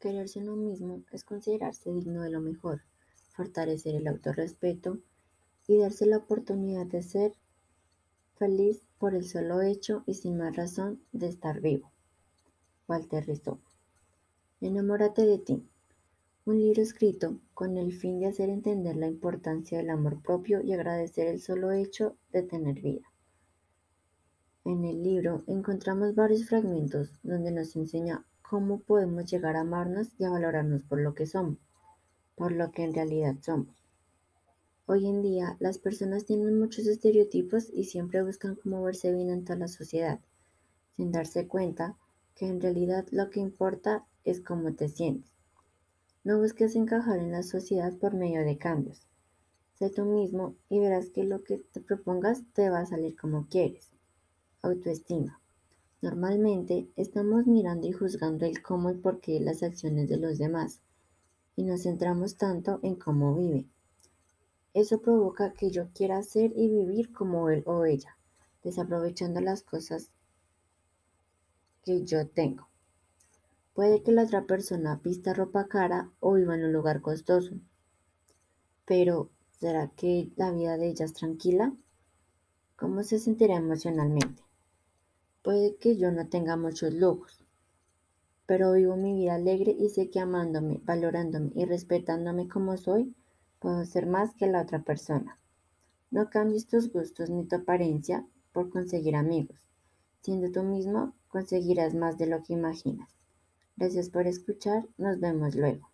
Quererse uno mismo es considerarse digno de lo mejor, fortalecer el autorrespeto y darse la oportunidad de ser feliz por el solo hecho y sin más razón de estar vivo. Walter Rizzo. Enamórate de ti. Un libro escrito con el fin de hacer entender la importancia del amor propio y agradecer el solo hecho de tener vida. En el libro encontramos varios fragmentos donde nos enseña cómo podemos llegar a amarnos y a valorarnos por lo que somos, por lo que en realidad somos. Hoy en día las personas tienen muchos estereotipos y siempre buscan cómo verse bien en toda la sociedad, sin darse cuenta que en realidad lo que importa es cómo te sientes. No busques encajar en la sociedad por medio de cambios. Sé tú mismo y verás que lo que te propongas te va a salir como quieres. Autoestima. Normalmente estamos mirando y juzgando el cómo y por qué las acciones de los demás y nos centramos tanto en cómo vive. Eso provoca que yo quiera ser y vivir como él o ella, desaprovechando las cosas que yo tengo. Puede que la otra persona vista ropa cara o viva en un lugar costoso, pero ¿será que la vida de ella es tranquila? ¿Cómo se sentirá emocionalmente? Puede que yo no tenga muchos lujos, pero vivo mi vida alegre y sé que amándome, valorándome y respetándome como soy, puedo ser más que la otra persona. No cambies tus gustos ni tu apariencia por conseguir amigos. Siendo tú mismo, conseguirás más de lo que imaginas. Gracias por escuchar, nos vemos luego.